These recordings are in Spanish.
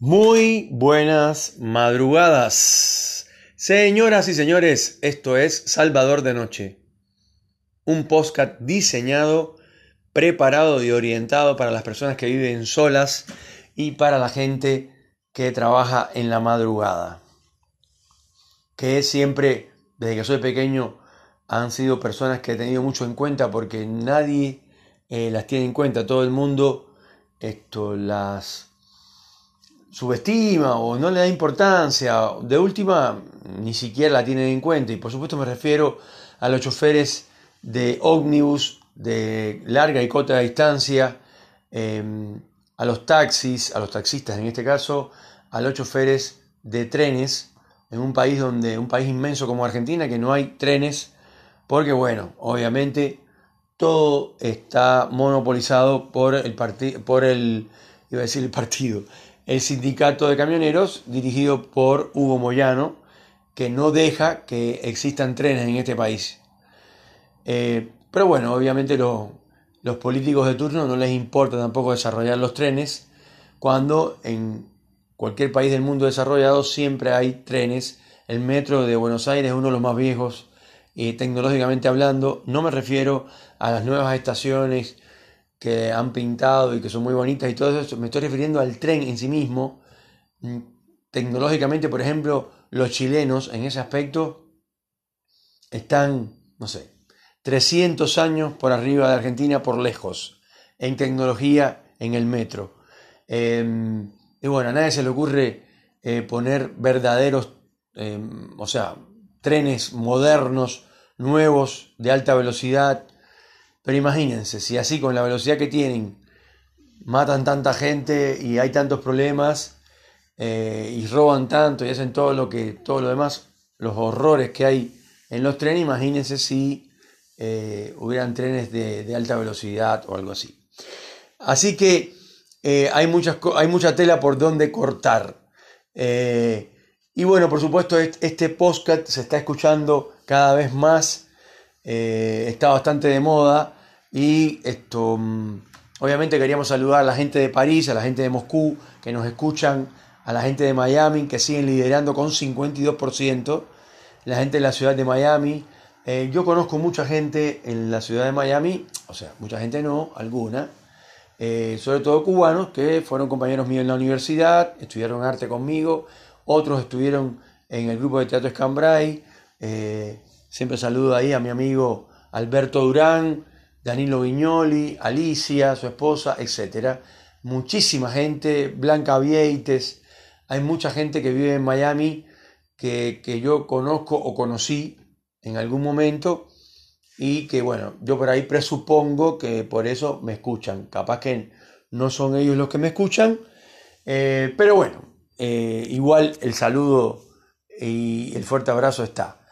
Muy buenas madrugadas. Señoras y señores, esto es Salvador de Noche. Un podcast diseñado, preparado y orientado para las personas que viven solas y para la gente que trabaja en la madrugada. Que siempre, desde que soy pequeño, han sido personas que he tenido mucho en cuenta porque nadie eh, las tiene en cuenta. Todo el mundo esto, las subestima o no le da importancia, de última ni siquiera la tienen en cuenta. Y por supuesto me refiero a los choferes de ómnibus de larga y corta distancia, em, a los taxis, a los taxistas en este caso, a los choferes de trenes en un país donde un país inmenso como Argentina que no hay trenes porque bueno, obviamente todo está monopolizado por el partido por el iba a decir el partido, el sindicato de camioneros dirigido por Hugo Moyano, que no deja que existan trenes en este país. Eh, pero bueno, obviamente los políticos de turno no les importa tampoco desarrollar los trenes, cuando en cualquier país del mundo desarrollado siempre hay trenes. El metro de Buenos Aires es uno de los más viejos y tecnológicamente hablando. No me refiero a las nuevas estaciones que han pintado y que son muy bonitas y todo eso, me estoy refiriendo al tren en sí mismo. Mm, tecnológicamente, por ejemplo, los chilenos en ese aspecto están, no sé, 300 años por arriba de Argentina por lejos, en tecnología en el metro. Em, y bueno, a nadie se le ocurre eh, poner verdaderos, em, o sea, trenes modernos, nuevos, de alta velocidad, pero imagínense, si así con la velocidad que tienen matan tanta gente y hay tantos problemas eh, y roban tanto y hacen todo lo que todo lo demás, los horrores que hay en los trenes, imagínense si eh, hubieran trenes de, alta velocidad o algo así. Así que eh, hay, muchas, hay mucha tela por donde cortar. y bueno, por supuesto, este podcast se está escuchando cada vez más está bastante de moda y esto, mm, obviamente queríamos saludar a la gente de París, a la gente de Moscú que nos escuchan, a la gente de Miami que siguen liderando con 52%, la gente de la ciudad de Miami. Eh, yo conozco mucha gente en la ciudad de Miami, o sea, mucha gente no, alguna, eh, sobre todo cubanos que fueron compañeros míos en la universidad, estudiaron arte conmigo, otros estuvieron en el grupo de teatro Escambray, Siempre saludo ahí a mi amigo Alberto Durán, Danilo Viñoli, Alicia, su esposa, etc. Muchísima gente, Blanca Vieites, hay mucha gente que vive en Miami que, yo conozco o conocí en algún momento y que bueno, yo por ahí presupongo que por eso me escuchan. Capaz que no son ellos los que me escuchan, eh, pero bueno, eh, igual el saludo y el fuerte abrazo está.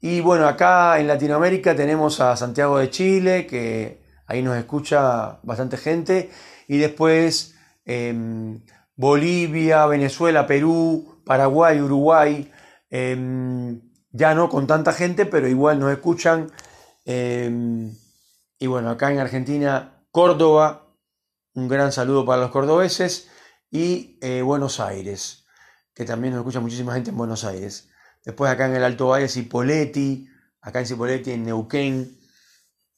Y bueno, acá en Latinoamérica tenemos a Santiago de Chile, que ahí nos escucha bastante gente. Y después em, Bolivia, Venezuela, Perú, Paraguay, Uruguay. Em, ya no con tanta gente, pero igual nos escuchan. Em, y bueno, acá en Argentina, Córdoba, un gran saludo para los cordobeses. Y eh, Buenos Aires, que también nos escucha muchísima gente en Buenos Aires. Después acá en el Alto Valle, Cipoletti, acá en Cipoletti, en Neuquén.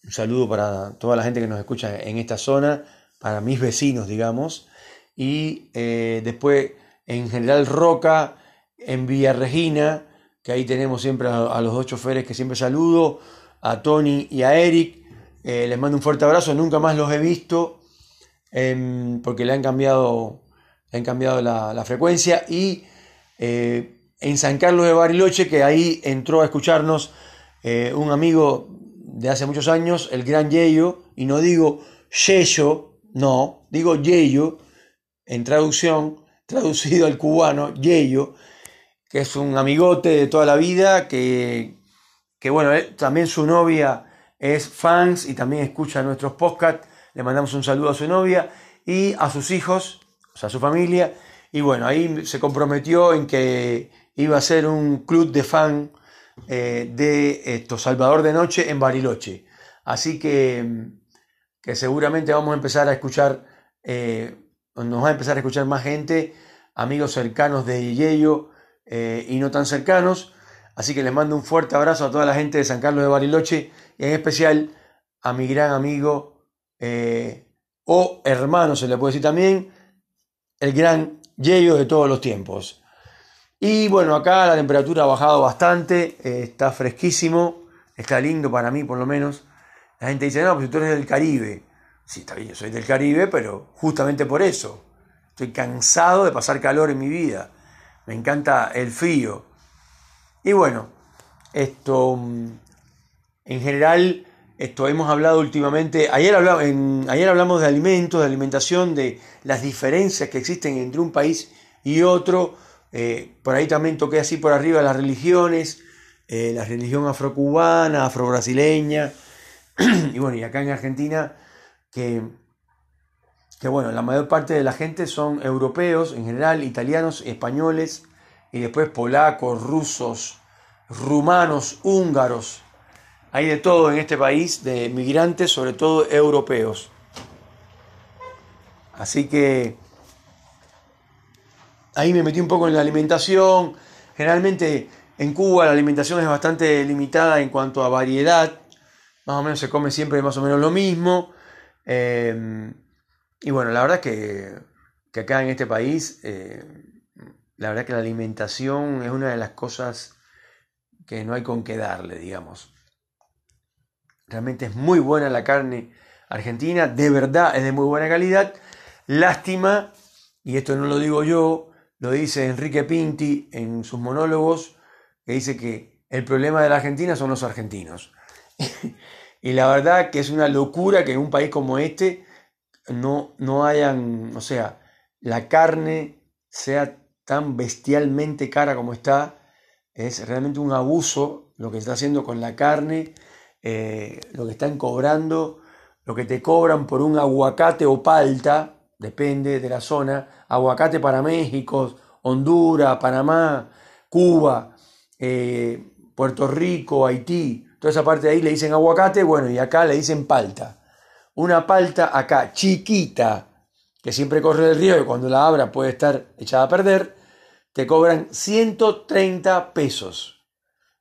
Un saludo para toda la gente que nos escucha en esta zona, para mis vecinos, digamos. Y eh, después en General Roca, en Villa Regina, que ahí tenemos siempre a, los dos choferes que siempre saludo, a Tony y a Eric. Eh, les mando un fuerte abrazo, nunca más los he visto em, porque le han cambiado, han cambiado la, frecuencia y eh, en San Carlos de Bariloche, que ahí entró a escucharnos eh, un amigo de hace muchos años, el gran Yeyo, y no digo Yeyo, no, digo Yeyo, en traducción, traducido al cubano, Yeyo, que es un amigote de toda la vida, que, que bueno, también su novia es fans y también escucha nuestros podcasts, le mandamos un saludo a su novia y a sus hijos, o sea, a su familia, y bueno, ahí se comprometió en que iba a ser un club de fan eh, de esto, Salvador de Noche en Bariloche. Así que, que seguramente vamos a empezar a escuchar, eh, nos va a empezar a escuchar más gente amigos cercanos de Yello eh, y no tan cercanos. Así que les mando un fuerte abrazo a toda la gente de San Carlos de Bariloche y en especial a mi gran amigo o hermano, se le puede decir también, el gran Yello de todos los tiempos. Y bueno, acá la temperatura ha bajado bastante, eh, está fresquísimo, está lindo para mí por lo menos. La gente dice, no, pues tú eres del Caribe. Sí, está bien, yo soy del Caribe, pero justamente por eso. Estoy cansado de pasar calor en mi vida. Me encanta el frío. Y bueno, esto, mm, en general, esto hemos hablado últimamente, ayer hablamos, ayer hablamos de alimentos, de alimentación, de las diferencias que existen entre un país y otro eh, por ahí también toqué así por arriba las religiones, eh, la religión afrocubana, afrobrasileña, y bueno, y acá en Argentina, que, que bueno, la mayor parte de la gente son europeos, en general, italianos, españoles, y después polacos, rusos, rumanos, húngaros. Hay de todo en este país, de migrantes, sobre todo europeos. Así que ahí me metí un poco en la alimentación. Generalmente en Cuba la alimentación es bastante limitada en cuanto a variedad. Más o menos se come siempre más o menos lo mismo. Eh, y bueno, la verdad que, que acá en este país, eh, la verdad que la alimentación es una de las cosas que no hay con qué darle, digamos. Realmente es muy buena la carne argentina, de verdad es de muy buena calidad. Lástima, y esto no lo digo yo, lo dice Enrique Pinti en sus monólogos, que dice que el problema de la Argentina son los argentinos. y la verdad que es una locura que en un país como este no, no hayan, o sea, la carne sea tan bestialmente cara como está. Es realmente un abuso lo que está haciendo con la carne, eh, lo que están cobrando, lo que te cobran por un aguacate o palta, depende de la zona, aguacate para México, Honduras, Panamá, Cuba, eh, Puerto Rico, Haití, toda esa parte de ahí le dicen aguacate, bueno, y acá le dicen palta. Una palta acá chiquita, que siempre corre el río y cuando la abra puede estar echada a perder, te cobran 130 pesos.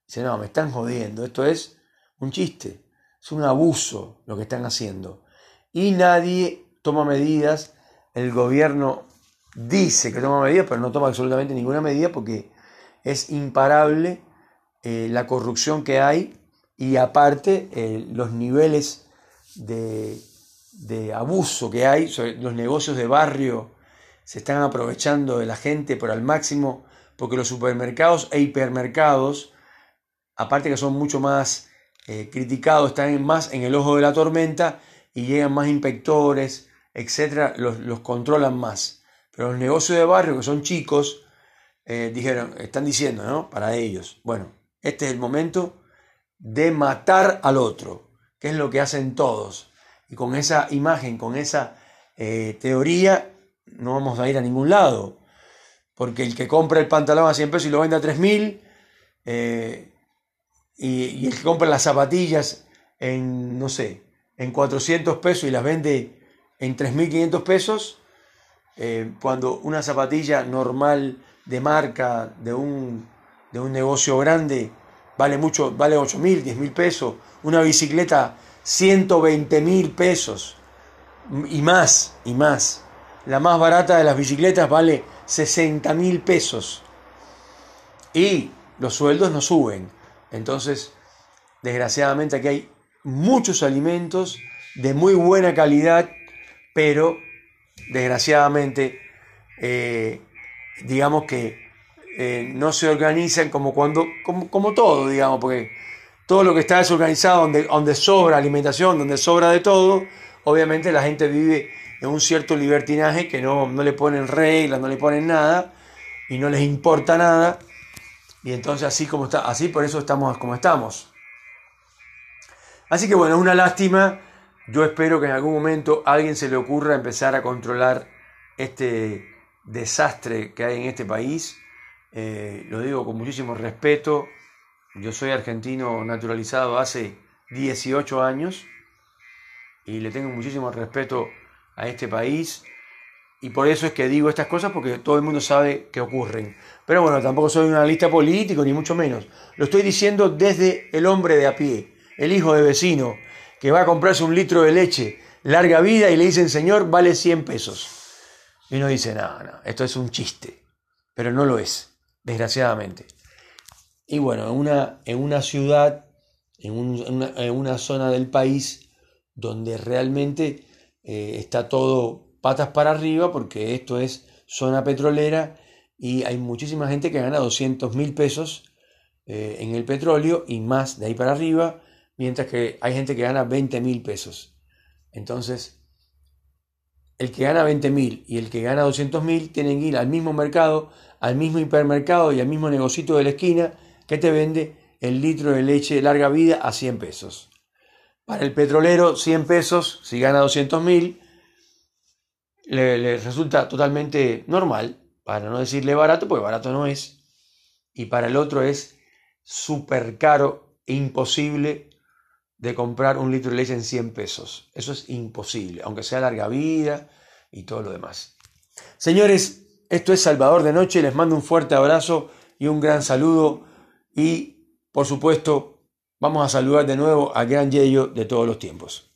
Dice, no, me están jodiendo, esto es un chiste, es un abuso lo que están haciendo. Y nadie toma medidas el gobierno dice que toma medidas, pero no toma absolutamente ninguna medida porque es imparable eh, la corrupción que hay y aparte eh, los niveles de, abuso que hay, los negocios de barrio se están aprovechando de la gente por al máximo porque los supermercados e hipermercados, aparte que son mucho más eh, criticados, están más en el ojo de la tormenta y llegan más inspectores, etcétera, los, controlan más. Pero los negocios de barrio, que son chicos, eh, dijeron, están diciendo, ¿no? Para ellos, bueno, este es el momento de matar al otro, que es lo que hacen todos. Y con esa imagen, con esa eh, teoría, no vamos a ir a ningún lado. Porque el que compra el pantalón a 100 pesos y lo vende a 3000, eh, y, y el que compra las zapatillas en, no sé, en 400 pesos y las vende en 3.500 pesos, eh, cuando una zapatilla normal de marca de un, de un negocio grande vale mucho, vale 8.000, 10.000 pesos, una bicicleta 120.000 pesos y más, y más. La más barata de las bicicletas vale 60.000 pesos. Y los sueldos no suben. Entonces, desgraciadamente aquí hay muchos alimentos de muy buena calidad pero desgraciadamente, eh, digamos que eh, no se organizan como cuando, como, todo, digamos, porque todo lo que está desorganizado, donde, donde sobra alimentación, donde sobra de todo, obviamente la gente vive en un cierto libertinaje que no, no le ponen reglas, no le ponen nada y no les importa nada. Y entonces así como está, así por eso estamos como estamos. Así que bueno, es una lástima yo espero que en algún momento a alguien se le ocurra empezar a controlar este desastre que hay en este país. Eh, lo digo con muchísimo respeto. Yo soy argentino naturalizado hace 18 años y le tengo muchísimo respeto a este país. y por eso es que digo estas cosas, porque todo el mundo sabe que ocurren. Pero bueno, tampoco soy un analista político, ni mucho menos. Lo estoy diciendo desde el hombre de a pie, el hijo de vecino, que va a comprarse un litro de leche, larga vida, y le dicen, señor, vale 100 pesos. Y uno dice, no, no, esto es un chiste. Pero no lo es, desgraciadamente. Y bueno, en una, en una ciudad, en, una, zona del país donde realmente eh, está todo patas para arriba, porque esto es zona petrolera y hay muchísima gente que gana 200 mil pesos eh, en el petróleo y más de ahí para arriba, mientras que hay gente que gana 20 mil pesos. Entonces, el que gana 20 mil y el que gana 200 mil tienen que ir al mismo mercado, al mismo hipermercado y al mismo negocito de la esquina que te vende el litro de leche larga vida a 100 pesos. Para el petrolero, 100 pesos, si gana 200 mil, le, resulta totalmente normal, para no decirle barato, porque barato no es, y para el otro es súper caro e imposible de comprar un litro de leche en 100 pesos. Eso es imposible, aunque sea larga vida y todo lo demás. Señores, esto es Salvador de Noche, les mando un fuerte abrazo y un gran saludo y por supuesto vamos a saludar de nuevo al gran Yello de todos los tiempos.